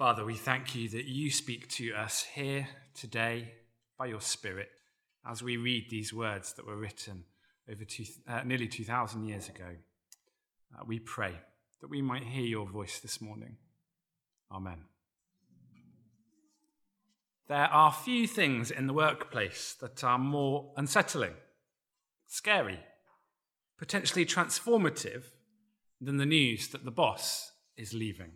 Father, we thank you that you speak to us here today by your Spirit as we read these words that were written over two, uh, nearly 2,000 years ago. Uh, we pray that we might hear your voice this morning. Amen. There are few things in the workplace that are more unsettling, scary, potentially transformative than the news that the boss is leaving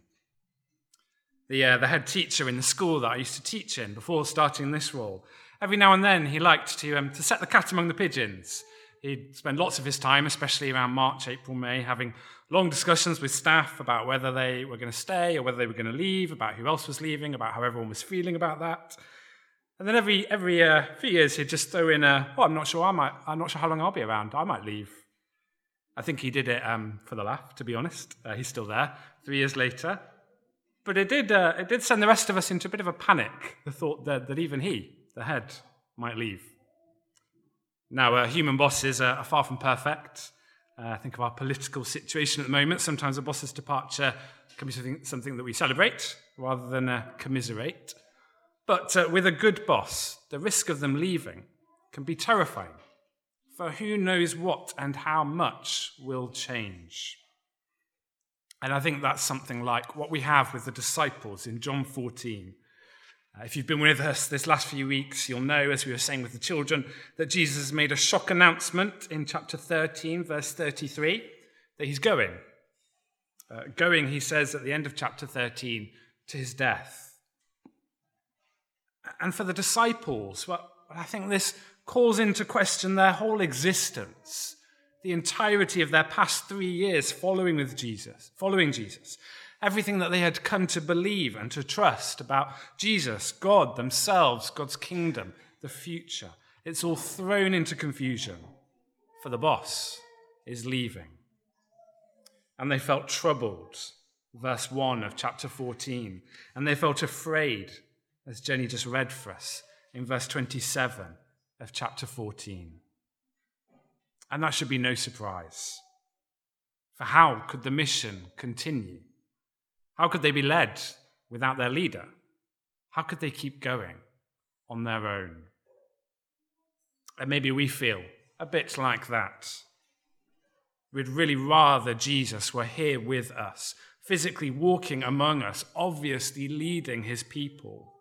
the, uh, the head teacher in the school that I used to teach in before starting this role, every now and then he liked to, um, to set the cat among the pigeons. He'd spend lots of his time, especially around March, April, May, having long discussions with staff about whether they were going to stay or whether they were going to leave, about who else was leaving, about how everyone was feeling about that. And then every every uh, few years he'd just throw in a, oh, I'm not sure I might, I'm not sure how long I'll be around. I might leave. I think he did it um, for the laugh, to be honest. Uh, he's still there three years later. But it did, uh, it did send the rest of us into a bit of a panic, the thought that, that even he, the head, might leave. Now, uh, human bosses are far from perfect. Uh, think of our political situation at the moment. Sometimes a boss's departure can be something, something that we celebrate rather than uh, commiserate. But uh, with a good boss, the risk of them leaving can be terrifying, for who knows what and how much will change. And I think that's something like what we have with the disciples in John 14. Uh, if you've been with us this last few weeks, you'll know, as we were saying with the children, that Jesus made a shock announcement in chapter 13, verse 33, that he's going. Uh, going, he says at the end of chapter 13, to his death. And for the disciples, well, I think this calls into question their whole existence the entirety of their past three years following with Jesus, following Jesus. Everything that they had come to believe and to trust about Jesus, God, themselves, God's kingdom, the future. It's all thrown into confusion, for the boss is leaving. And they felt troubled, verse 1 of chapter 14. And they felt afraid, as Jenny just read for us in verse 27 of chapter 14. And that should be no surprise. For how could the mission continue? How could they be led without their leader? How could they keep going on their own? And maybe we feel a bit like that. We'd really rather Jesus were here with us, physically walking among us, obviously leading his people.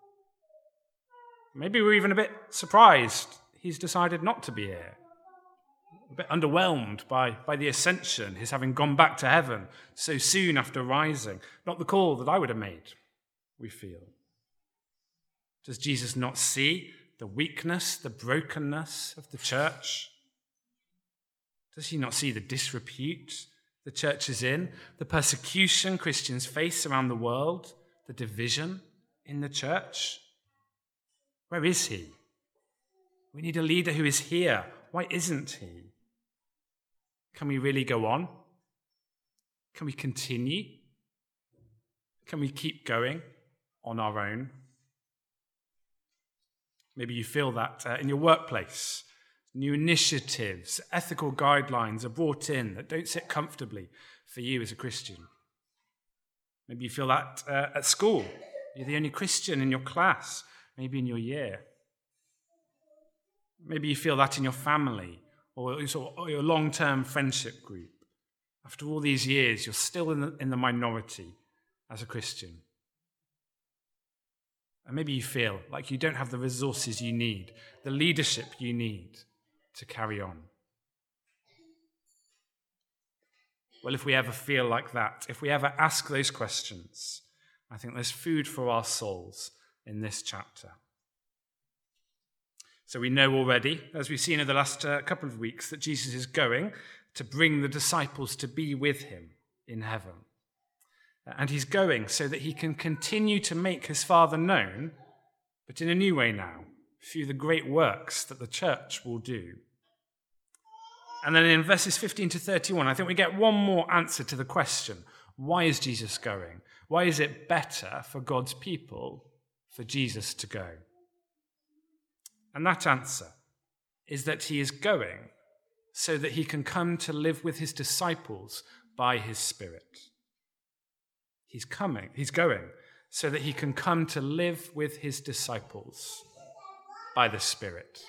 Maybe we're even a bit surprised he's decided not to be here a bit underwhelmed by, by the ascension, his having gone back to heaven so soon after rising. Not the call that I would have made, we feel. Does Jesus not see the weakness, the brokenness of the church? Does he not see the disrepute the church is in, the persecution Christians face around the world, the division in the church? Where is he? We need a leader who is here. Why isn't he? Can we really go on? Can we continue? Can we keep going on our own? Maybe you feel that uh, in your workplace. New initiatives, ethical guidelines are brought in that don't sit comfortably for you as a Christian. Maybe you feel that uh, at school. You're the only Christian in your class, maybe in your year. Maybe you feel that in your family or your long term friendship group. After all these years, you're still in the, in the minority as a Christian. And maybe you feel like you don't have the resources you need, the leadership you need to carry on. Well, if we ever feel like that, if we ever ask those questions, I think there's food for our souls in this chapter. So we know already, as we've seen in the last uh, couple of weeks, that Jesus is going to bring the disciples to be with him in heaven. And he's going so that he can continue to make his Father known, but in a new way now, through the great works that the church will do. And then in verses 15 to 31, I think we get one more answer to the question why is Jesus going? Why is it better for God's people for Jesus to go? And that answer is that he is going so that he can come to live with his disciples by his Spirit. He's coming, he's going so that he can come to live with his disciples by the Spirit.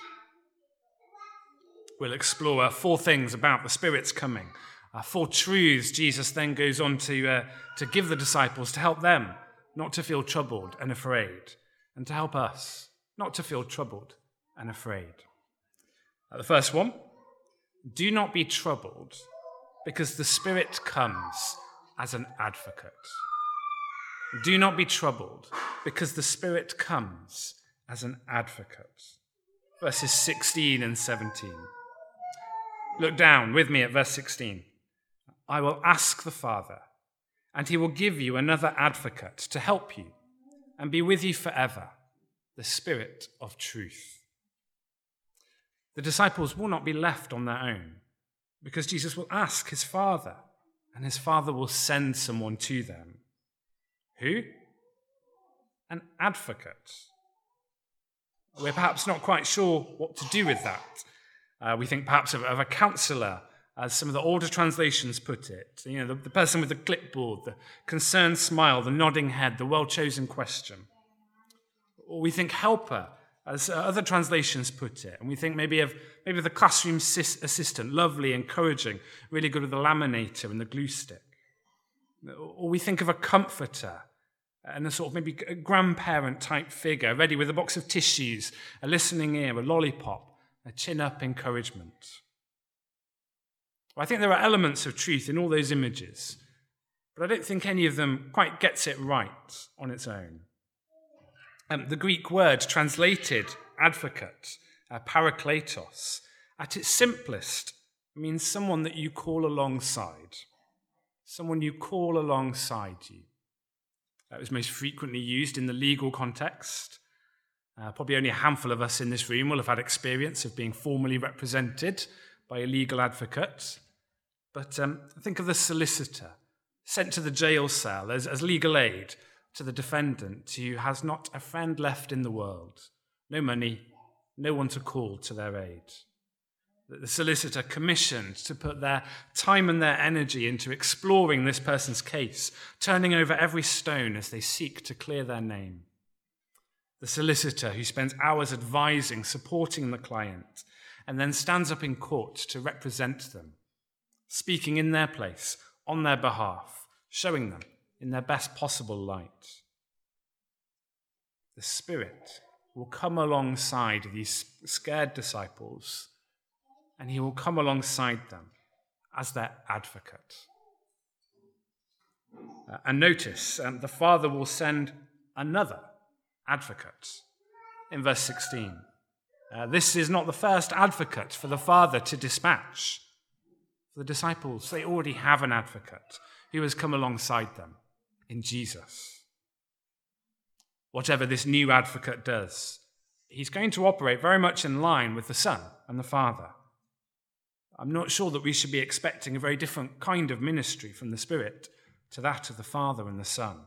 We'll explore four things about the Spirit's coming, uh, four truths Jesus then goes on to, uh, to give the disciples to help them not to feel troubled and afraid, and to help us not to feel troubled and afraid. The first one do not be troubled because the Spirit comes as an advocate. Do not be troubled because the Spirit comes as an advocate. Verses 16 and 17. Look down with me at verse 16. I will ask the Father, and he will give you another advocate to help you and be with you forever, the Spirit of truth. The disciples will not be left on their own because Jesus will ask his Father, and his Father will send someone to them. Who? An advocate. We're perhaps not quite sure what to do with that. Uh, we think perhaps of, of, a counselor, as some of the older translations put it. You know, the, the person with the clipboard, the concerned smile, the nodding head, the well chosen question. Or we think helper, as other translations put it. And we think maybe of maybe the classroom assistant, lovely, encouraging, really good with the laminator and the glue stick. Or we think of a comforter and a sort of maybe a grandparent type figure, ready with a box of tissues, a listening ear, a lollipop, a chin up encouragement. Well, I think there are elements of truth in all those images, but I don't think any of them quite gets it right on its own. Um, the Greek word translated advocate, uh, parakletos, at its simplest means someone that you call alongside someone you call alongside you. That was most frequently used in the legal context. Uh, probably only a handful of us in this room will have had experience of being formally represented by a legal advocate. But um, think of the solicitor sent to the jail cell as, as legal aid to the defendant who has not a friend left in the world, no money, no one to call to their aid that the solicitor commissioned to put their time and their energy into exploring this person's case, turning over every stone as they seek to clear their name. The solicitor who spends hours advising, supporting the client, and then stands up in court to represent them, speaking in their place, on their behalf, showing them in their best possible light. The Spirit will come alongside these scared disciples and he will come alongside them as their advocate. Uh, and notice, um, the Father will send another advocate in verse 16. Uh, this is not the first advocate for the Father to dispatch. For the disciples, they already have an advocate who has come alongside them in Jesus. Whatever this new advocate does, he's going to operate very much in line with the Son and the Father. I'm not sure that we should be expecting a very different kind of ministry from the Spirit to that of the Father and the Son.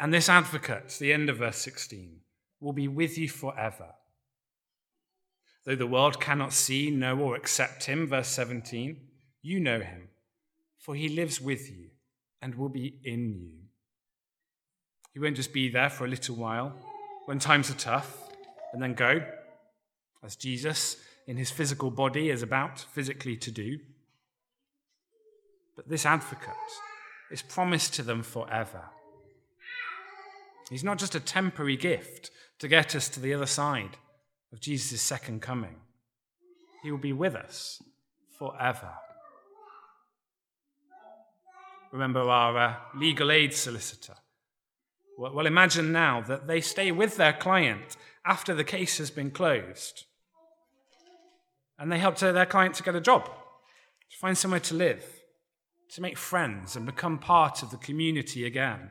And this advocate, the end of verse 16, will be with you forever. Though the world cannot see, know, or accept him, verse 17, you know him, for he lives with you and will be in you. He won't just be there for a little while when times are tough and then go as Jesus in his physical body is about physically to do. But this advocate is promised to them forever. He's not just a temporary gift to get us to the other side of Jesus' second coming, he will be with us forever. Remember our uh, legal aid solicitor. Well, imagine now that they stay with their client after the case has been closed and they helped their client to get a job, to find somewhere to live, to make friends and become part of the community again.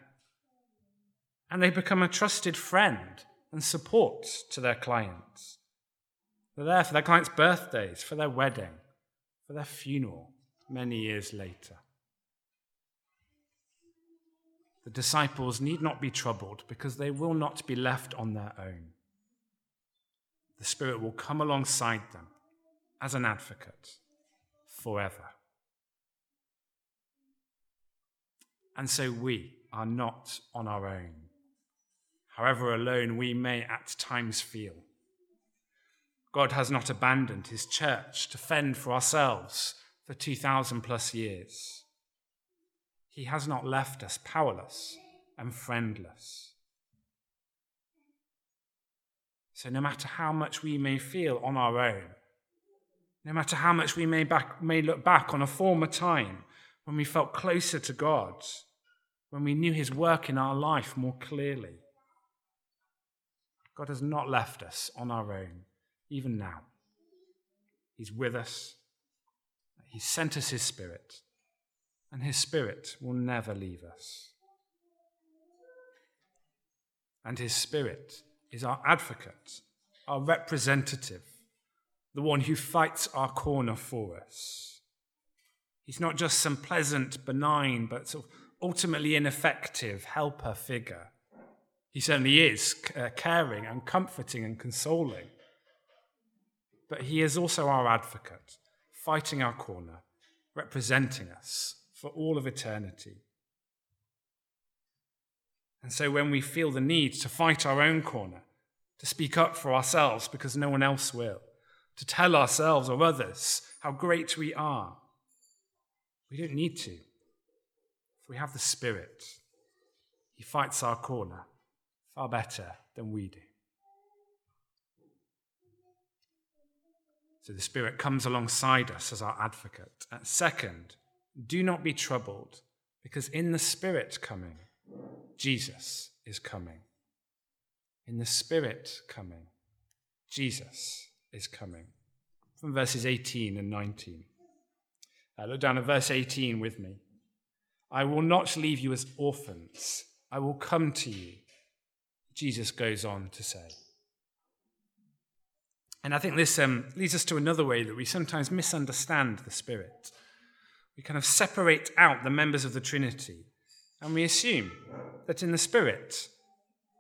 And they become a trusted friend and support to their clients. They're there for their clients' birthdays, for their wedding, for their funeral many years later. The disciples need not be troubled because they will not be left on their own. The Spirit will come alongside them as an advocate forever. And so we are not on our own, however alone we may at times feel. God has not abandoned his church to fend for ourselves for 2,000 plus years. He has not left us powerless and friendless. So, no matter how much we may feel on our own, no matter how much we may, back, may look back on a former time when we felt closer to God, when we knew His work in our life more clearly, God has not left us on our own, even now. He's with us, He sent us His Spirit, and His Spirit will never leave us. And His Spirit is our advocate, our representative, the one who fights our corner for us. He's not just some pleasant, benign, but sort of ultimately ineffective helper figure. He certainly is uh, caring and comforting and consoling. But he is also our advocate, fighting our corner, representing us for all of eternity. And so when we feel the need to fight our own corner, to speak up for ourselves because no one else will, to tell ourselves or others how great we are, we don't need to. If we have the Spirit, He fights our corner far better than we do. So the Spirit comes alongside us as our advocate. And second, do not be troubled, because in the Spirit coming, Jesus is coming. In the Spirit coming, Jesus is coming. From verses 18 and 19. Uh, look down at verse 18 with me. I will not leave you as orphans, I will come to you. Jesus goes on to say. And I think this um, leads us to another way that we sometimes misunderstand the Spirit. We kind of separate out the members of the Trinity and we assume that in the Spirit,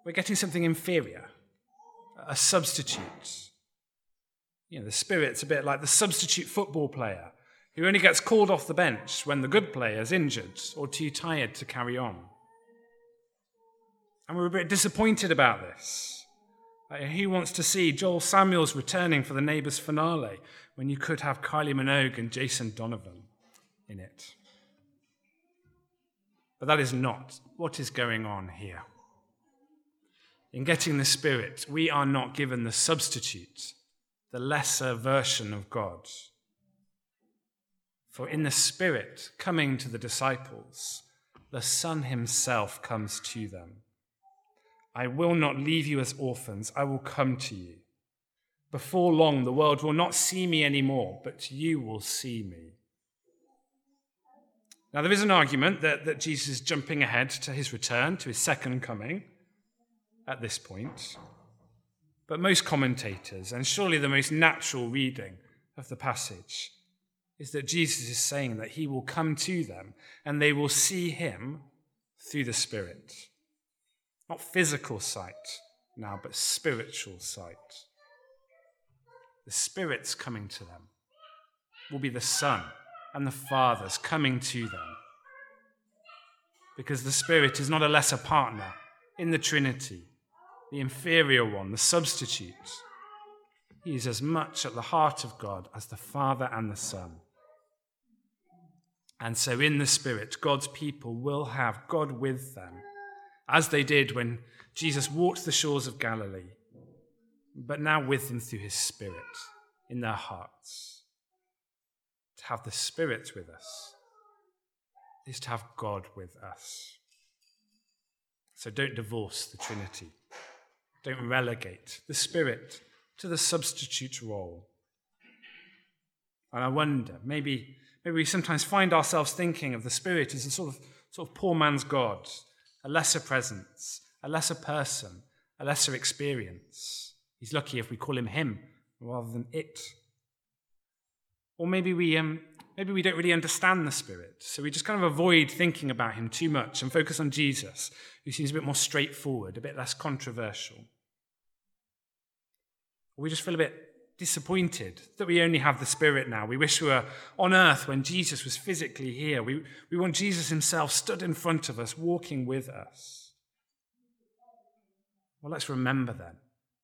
we're getting something inferior, a substitute. You know, the Spirit's a bit like the substitute football player who only gets called off the bench when the good player's injured or too tired to carry on. And we're a bit disappointed about this. Like, who wants to see Joel Samuels returning for the Neighbours finale when you could have Kylie Minogue and Jason Donovan in it? But that is not what is going on here. In getting the Spirit, we are not given the substitute, the lesser version of God. For in the Spirit coming to the disciples, the Son himself comes to them. I will not leave you as orphans, I will come to you. Before long, the world will not see me anymore, but you will see me. Now, there is an argument that, that Jesus is jumping ahead to his return, to his second coming at this point. But most commentators, and surely the most natural reading of the passage, is that Jesus is saying that he will come to them and they will see him through the Spirit. Not physical sight now, but spiritual sight. The Spirit's coming to them, will be the Son and the Father's coming to them. Because the Spirit is not a lesser partner in the Trinity, the inferior one, the substitute. He is as much at the heart of God as the Father and the Son. And so, in the Spirit, God's people will have God with them, as they did when Jesus walked the shores of Galilee, but now with them through his Spirit in their hearts have the Spirit with us is to have God with us. So don't divorce the Trinity. Don't relegate the Spirit to the substitute role. And I wonder, maybe, maybe we sometimes find ourselves thinking of the Spirit as a sort of, sort of poor man's God, a lesser presence, a lesser person, a lesser experience. He's lucky if we call him him rather than it. Or maybe we, um, maybe we don't really understand the Spirit, so we just kind of avoid thinking about him too much and focus on Jesus, who seems a bit more straightforward, a bit less controversial. Or we just feel a bit disappointed that we only have the Spirit now. We wish we were on earth when Jesus was physically here. We, we want Jesus himself stood in front of us, walking with us. Well, let's remember then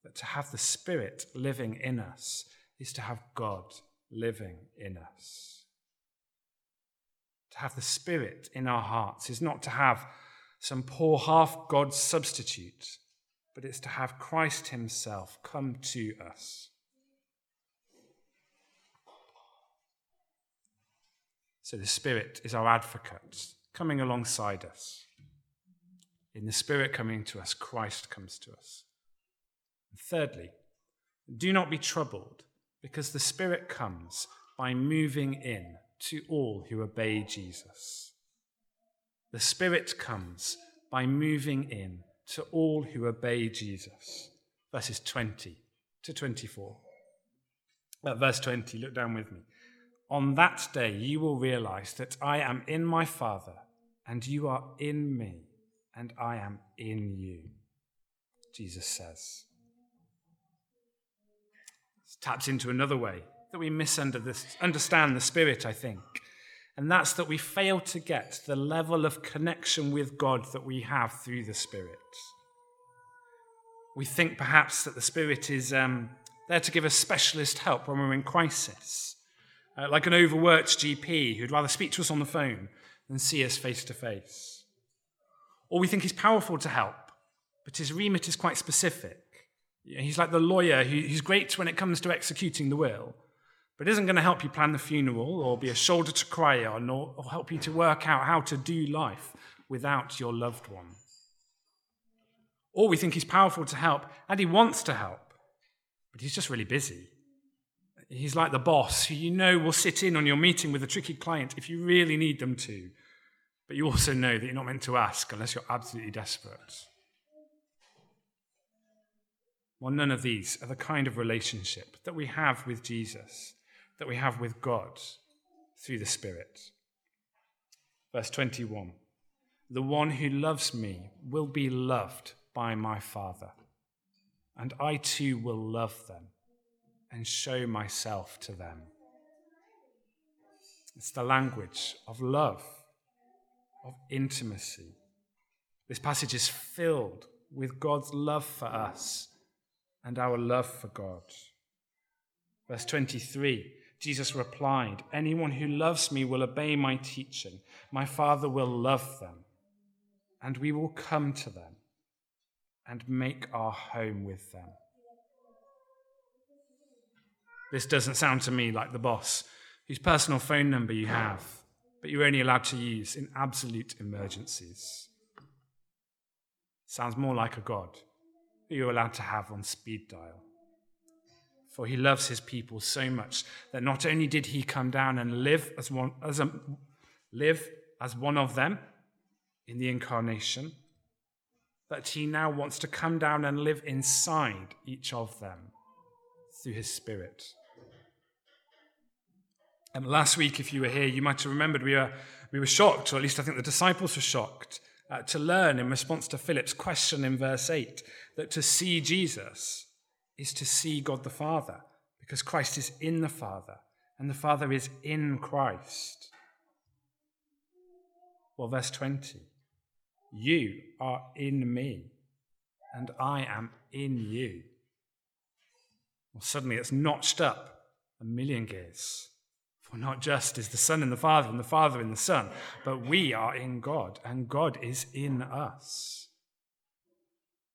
that to have the Spirit living in us is to have God living in us. To have the Spirit in our hearts is not to have some poor half God substitute, but it's to have Christ Himself come to us. So the Spirit is our advocate, coming alongside us. In the Spirit coming to us, Christ comes to us. And thirdly, do not be troubled, because the Spirit comes by moving in to all who obey Jesus. The Spirit comes by moving in to all who obey Jesus. Verses 20 to 24. Uh, verse 20, look down with me. On that day, you will realize that I am in my Father, and you are in me, and I am in you. Jesus says. Taps into another way that we misunderstand the Spirit, I think. And that's that we fail to get the level of connection with God that we have through the Spirit. We think perhaps that the Spirit is um, there to give us specialist help when we're in crisis uh, like an overworked GP who'd rather speak to us on the phone than see us face to face. Or we think he's powerful to help, but his remit is quite specific. He's like the lawyer who's great when it comes to executing the will, but isn't going to help you plan the funeral or be a shoulder to cry on or, or help you to work out how to do life without your loved one. Or we think he's powerful to help and he wants to help, but he's just really busy. He's like the boss who you know will sit in on your meeting with a tricky client if you really need them to, but you also know that you're not meant to ask unless you're absolutely desperate. Well, none of these are the kind of relationship that we have with Jesus, that we have with God through the Spirit. Verse 21 The one who loves me will be loved by my Father, and I too will love them and show myself to them. It's the language of love, of intimacy. This passage is filled with God's love for us and our love for God. Verse 23 Jesus replied, Anyone who loves me will obey my teaching. My Father will love them, and we will come to them and make our home with them. This doesn't sound to me like the boss whose personal phone number you have, but you're only allowed to use in absolute emergencies. Sounds more like a God you're allowed to have on speed dial. For he loves his people so much that not only did he come down and live as one, as a, live as one of them in the incarnation, but he now wants to come down and live inside each of them through his Spirit. And last week, if you were here, you might have remembered we were, we were shocked, or at least I think the disciples were shocked, uh, to learn in response to Philip's question in verse 8 that to see Jesus is to see God the Father, because Christ is in the Father, and the Father is in Christ. Well, verse 20 You are in me, and I am in you. Well, suddenly it's notched up a million gears. For not just is the Son in the Father and the Father in the Son, but we are in God and God is in us.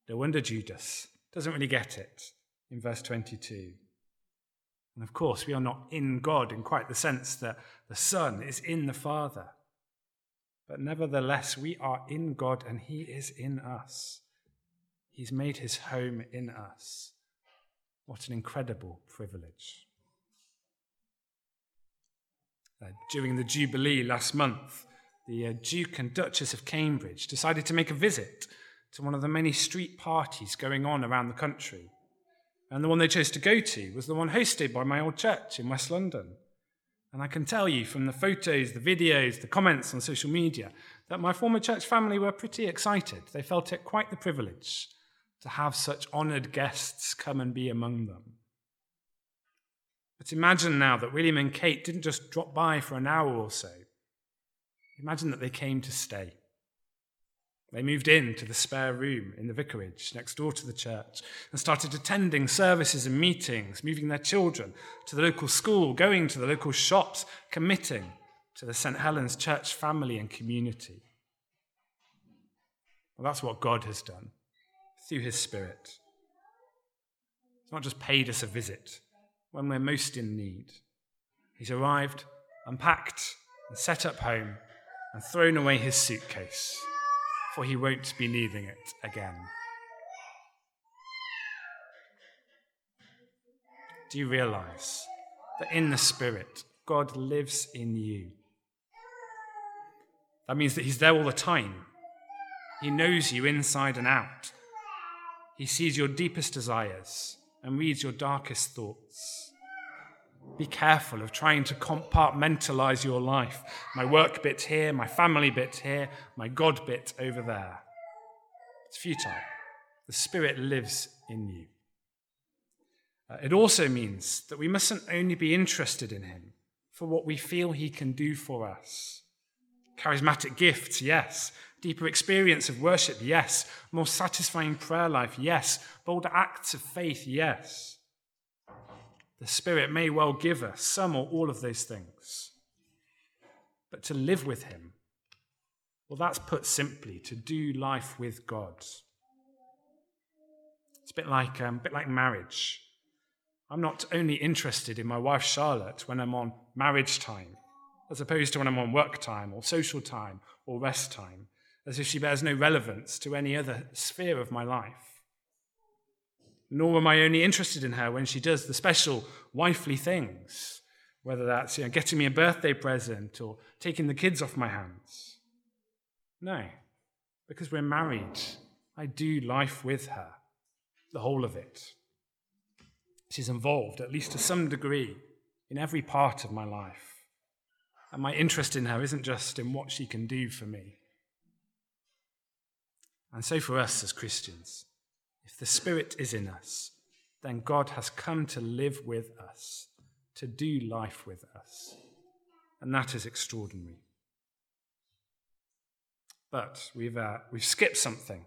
No wonder Judas doesn't really get it in verse 22. And of course, we are not in God in quite the sense that the Son is in the Father. But nevertheless, we are in God and He is in us. He's made His home in us. What an incredible privilege. Uh, during the Jubilee last month, the uh, Duke and Duchess of Cambridge decided to make a visit to one of the many street parties going on around the country. And the one they chose to go to was the one hosted by my old church in West London. And I can tell you from the photos, the videos, the comments on social media that my former church family were pretty excited. They felt it quite the privilege to have such honoured guests come and be among them. But imagine now that William and Kate didn't just drop by for an hour or so. Imagine that they came to stay. They moved into the spare room in the vicarage next door to the church and started attending services and meetings, moving their children to the local school, going to the local shops, committing to the St. Helens church family and community. Well, that's what God has done through his Spirit. He's not just paid us a visit when we're most in need, he's arrived, unpacked, and set up home, and thrown away his suitcase for he won't be needing it again. Do you realize that in the Spirit, God lives in you? That means that He's there all the time. He knows you inside and out. He sees your deepest desires and reads your darkest thoughts. Be careful of trying to compartmentalize your life. My work bit here, my family bit here, my God bit over there. It's futile. The Spirit lives in you. Uh, it also means that we mustn't only be interested in Him for what we feel He can do for us. Charismatic gifts, yes. Deeper experience of worship, yes. More satisfying prayer life, yes. Bolder acts of faith, yes. The Spirit may well give us some or all of those things. But to live with Him, well, that's put simply to do life with God. It's a bit like, um, a bit like marriage. I'm not only interested in my wife Charlotte when I'm on marriage time, as opposed to when I'm on work time or social time or rest time, as if she bears no relevance to any other sphere of my life. Nor am I only interested in her when she does the special wifely things, whether that's you know, getting me a birthday present or taking the kids off my hands. No, because we're married, I do life with her, the whole of it. She's involved, at least to some degree, in every part of my life. And my interest in her isn't just in what she can do for me. And so for us as Christians, if the Spirit is in us, then God has come to live with us, to do life with us. And that is extraordinary. But we've, uh, we've skipped something.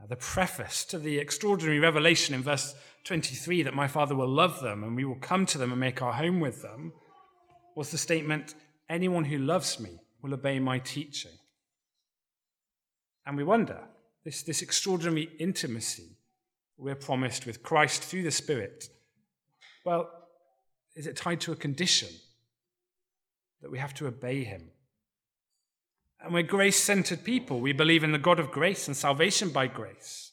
Uh, the preface to the extraordinary revelation in verse 23 that my Father will love them and we will come to them and make our home with them was the statement, Anyone who loves me will obey my teaching. And we wonder, this, this extraordinary intimacy we're promised with Christ through the Spirit, well, is it tied to a condition that we have to obey Him? And we're grace centered people. We believe in the God of grace and salvation by grace.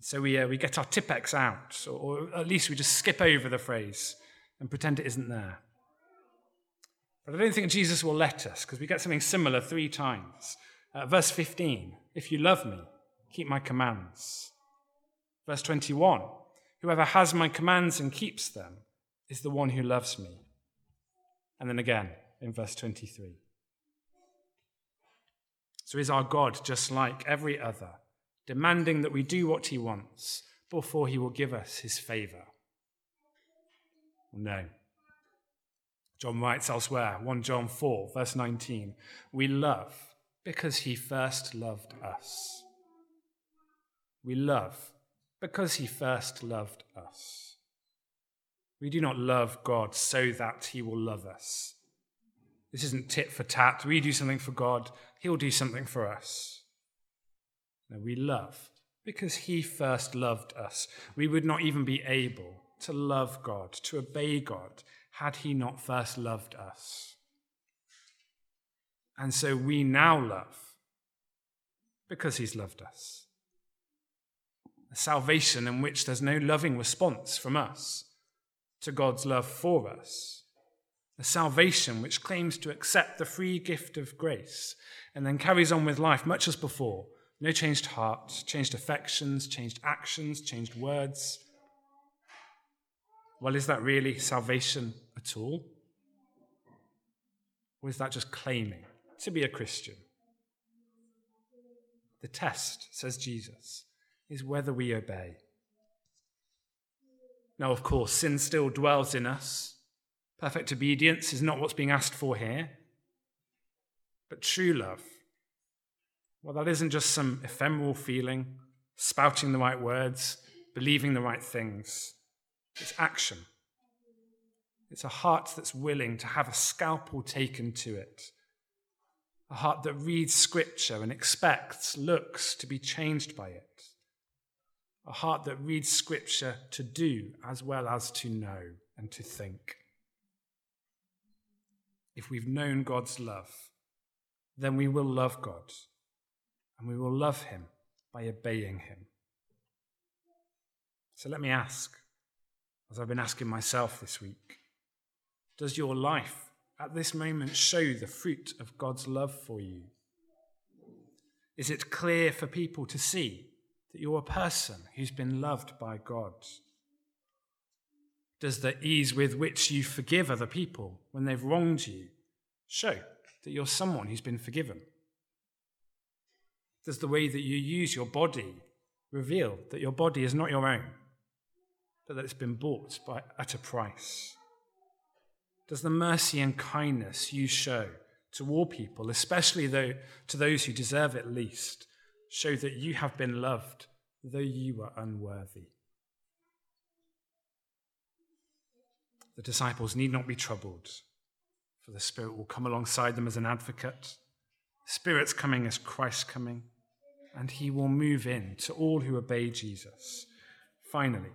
So we, uh, we get our Tipp-Ex out, or, or at least we just skip over the phrase and pretend it isn't there. But I don't think Jesus will let us because we get something similar three times. Uh, verse 15 If you love me, keep my commands. Verse 21 Whoever has my commands and keeps them is the one who loves me. And then again in verse 23. So is our God just like every other, demanding that we do what he wants before he will give us his favor? No. John writes elsewhere, 1 John 4, verse 19, we love because he first loved us. We love because he first loved us. We do not love God so that he will love us. This isn't tit for tat. We do something for God, he'll do something for us. No, we love because he first loved us. We would not even be able to love God, to obey God, had he not first loved us. And so we now love because he's loved us a salvation in which there's no loving response from us to God's love for us. A salvation which claims to accept the free gift of grace and then carries on with life much as before. No changed heart, changed affections, changed actions, changed words. Well, is that really salvation at all? Or is that just claiming to be a Christian? The test, says Jesus, is whether we obey. Now, of course, sin still dwells in us. Perfect obedience is not what's being asked for here. But true love, well, that isn't just some ephemeral feeling, spouting the right words, believing the right things. It's action. It's a heart that's willing to have a scalpel taken to it. A heart that reads scripture and expects, looks to be changed by it. A heart that reads scripture to do as well as to know and to think. If we've known God's love, then we will love God and we will love him by obeying him. So let me ask, as I've been asking myself this week, does your life at this moment show the fruit of God's love for you? Is it clear for people to see that you're a person who's been loved by God? Does the ease with which you forgive other people when they've wronged you show that you're someone who's been forgiven? Does the way that you use your body reveal that your body is not your own, but that it's been bought by, at a price? Does the mercy and kindness you show to all people, especially though, to those who deserve it least, show that you have been loved though you were unworthy? The disciples need not be troubled, for the Spirit will come alongside them as an advocate Spirit's coming as Christ's coming, and he will move in to all who obey Jesus. Finally,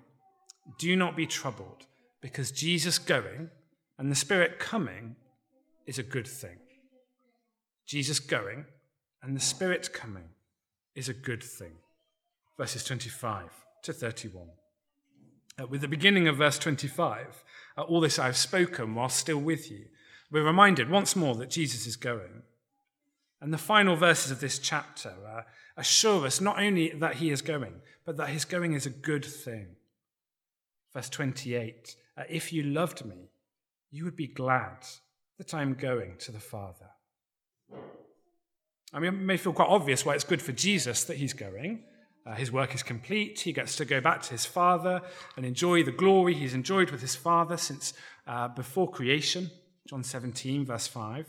do not be troubled, because Jesus going and the Spirit coming is a good thing. Jesus going and the Spirit coming is a good thing. Verses 25 to 31. Uh, with the beginning of verse 25, uh, all this I have spoken while still with you. We're reminded once more that Jesus is going and the final verses of this chapter uh, assure us not only that he is going, but that his going is a good thing. Verse 28 uh, If you loved me, you would be glad that I am going to the Father. I mean, it may feel quite obvious why it's good for Jesus that he's going. Uh, his work is complete. He gets to go back to his Father and enjoy the glory he's enjoyed with his Father since uh, before creation. John 17, verse 5.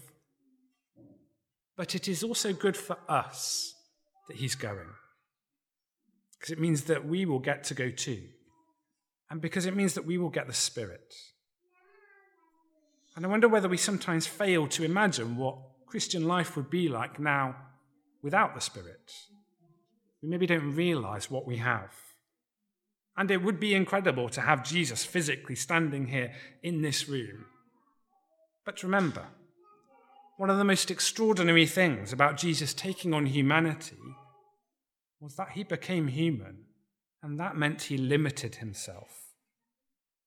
But it is also good for us that he's going. Because it means that we will get to go too. And because it means that we will get the Spirit. And I wonder whether we sometimes fail to imagine what Christian life would be like now without the Spirit. We maybe don't realize what we have. And it would be incredible to have Jesus physically standing here in this room. But remember, one of the most extraordinary things about Jesus taking on humanity was that he became human, and that meant he limited himself.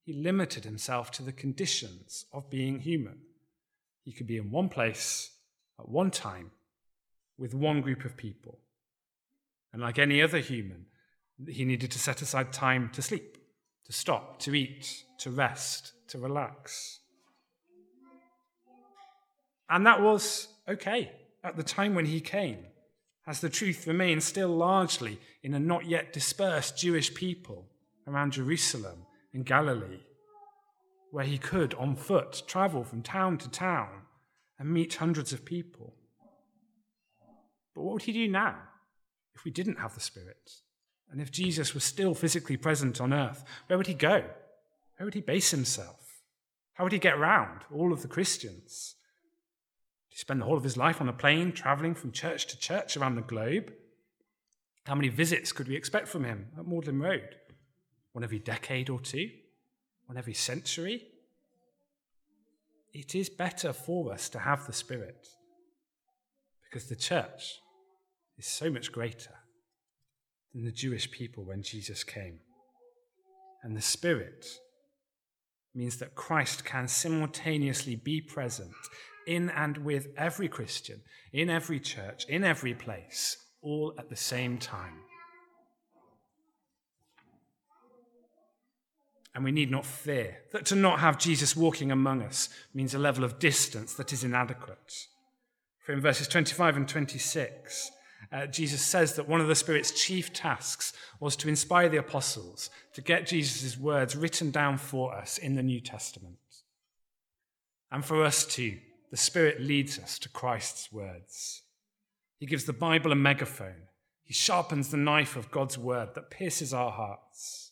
He limited himself to the conditions of being human. He could be in one place at one time with one group of people. And like any other human, he needed to set aside time to sleep, to stop, to eat, to rest, to relax. And that was okay at the time when he came, as the truth remains still largely in a not yet dispersed Jewish people around Jerusalem and Galilee, where he could, on foot, travel from town to town and meet hundreds of people. But what would he do now if we didn't have the Spirit? And if Jesus was still physically present on earth, where would he go? Where would he base himself? How would he get around all of the Christians? Did he spend the whole of his life on a plane, traveling from church to church around the globe? How many visits could we expect from him at Magdalen Road? One every decade or two? One every century? It is better for us to have the Spirit because the church is so much greater than the Jewish people when Jesus came. And the Spirit means that Christ can simultaneously be present in and with every Christian, in every church, in every place, all at the same time. And we need not fear that to not have Jesus walking among us means a level of distance that is inadequate. For in verses 25 and 26, uh, Jesus says that one of the Spirit's chief tasks was to inspire the apostles to get Jesus' words written down for us in the New Testament. And for us too, the Spirit leads us to Christ's words. He gives the Bible a megaphone. He sharpens the knife of God's word that pierces our hearts.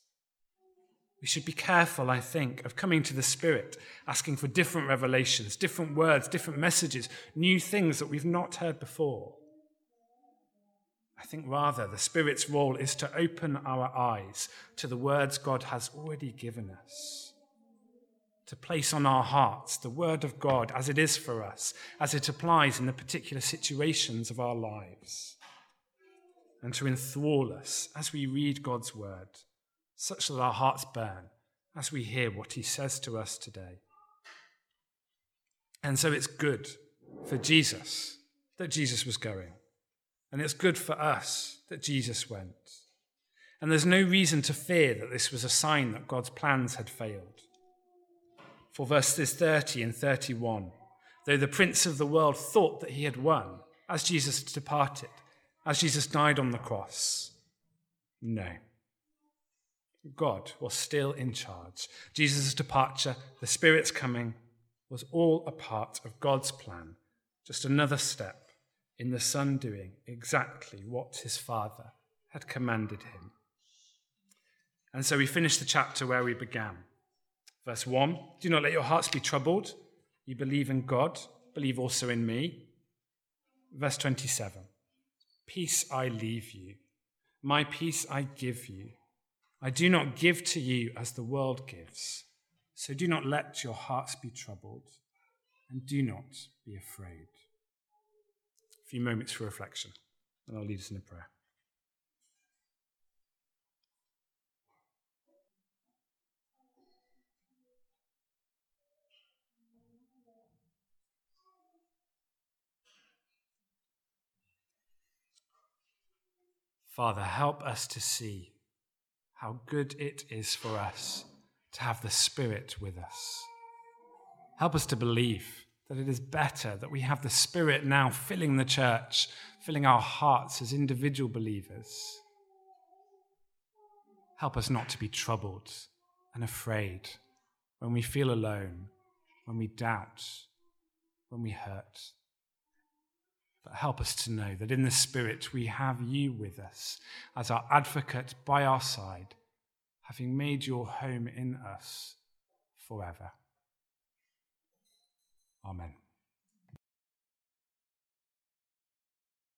We should be careful, I think, of coming to the Spirit, asking for different revelations, different words, different messages, new things that we've not heard before. I think rather the Spirit's role is to open our eyes to the words God has already given us, to place on our hearts the Word of God as it is for us, as it applies in the particular situations of our lives, and to enthrall us as we read God's Word, such that our hearts burn as we hear what He says to us today. And so it's good for Jesus that Jesus was going. And it's good for us that Jesus went. And there's no reason to fear that this was a sign that God's plans had failed. For verses 30 and 31, though the prince of the world thought that he had won, as Jesus departed, as Jesus died on the cross, no. God was still in charge. Jesus' departure, the Spirit's coming, was all a part of God's plan, just another step in the Son doing exactly what his Father had commanded him. And so we finish the chapter where we began. Verse 1 Do not let your hearts be troubled. You believe in God, believe also in me. Verse 27 Peace I leave you, my peace I give you. I do not give to you as the world gives. So do not let your hearts be troubled, and do not be afraid a few moments for reflection, and I'll lead us in a prayer. Father, help us to see how good it is for us to have the Spirit with us. Help us to believe that it is better that we have the Spirit now filling the church, filling our hearts as individual believers. Help us not to be troubled and afraid when we feel alone, when we doubt, when we hurt. But help us to know that in the Spirit we have you with us as our advocate by our side, having made your home in us forever. Amen.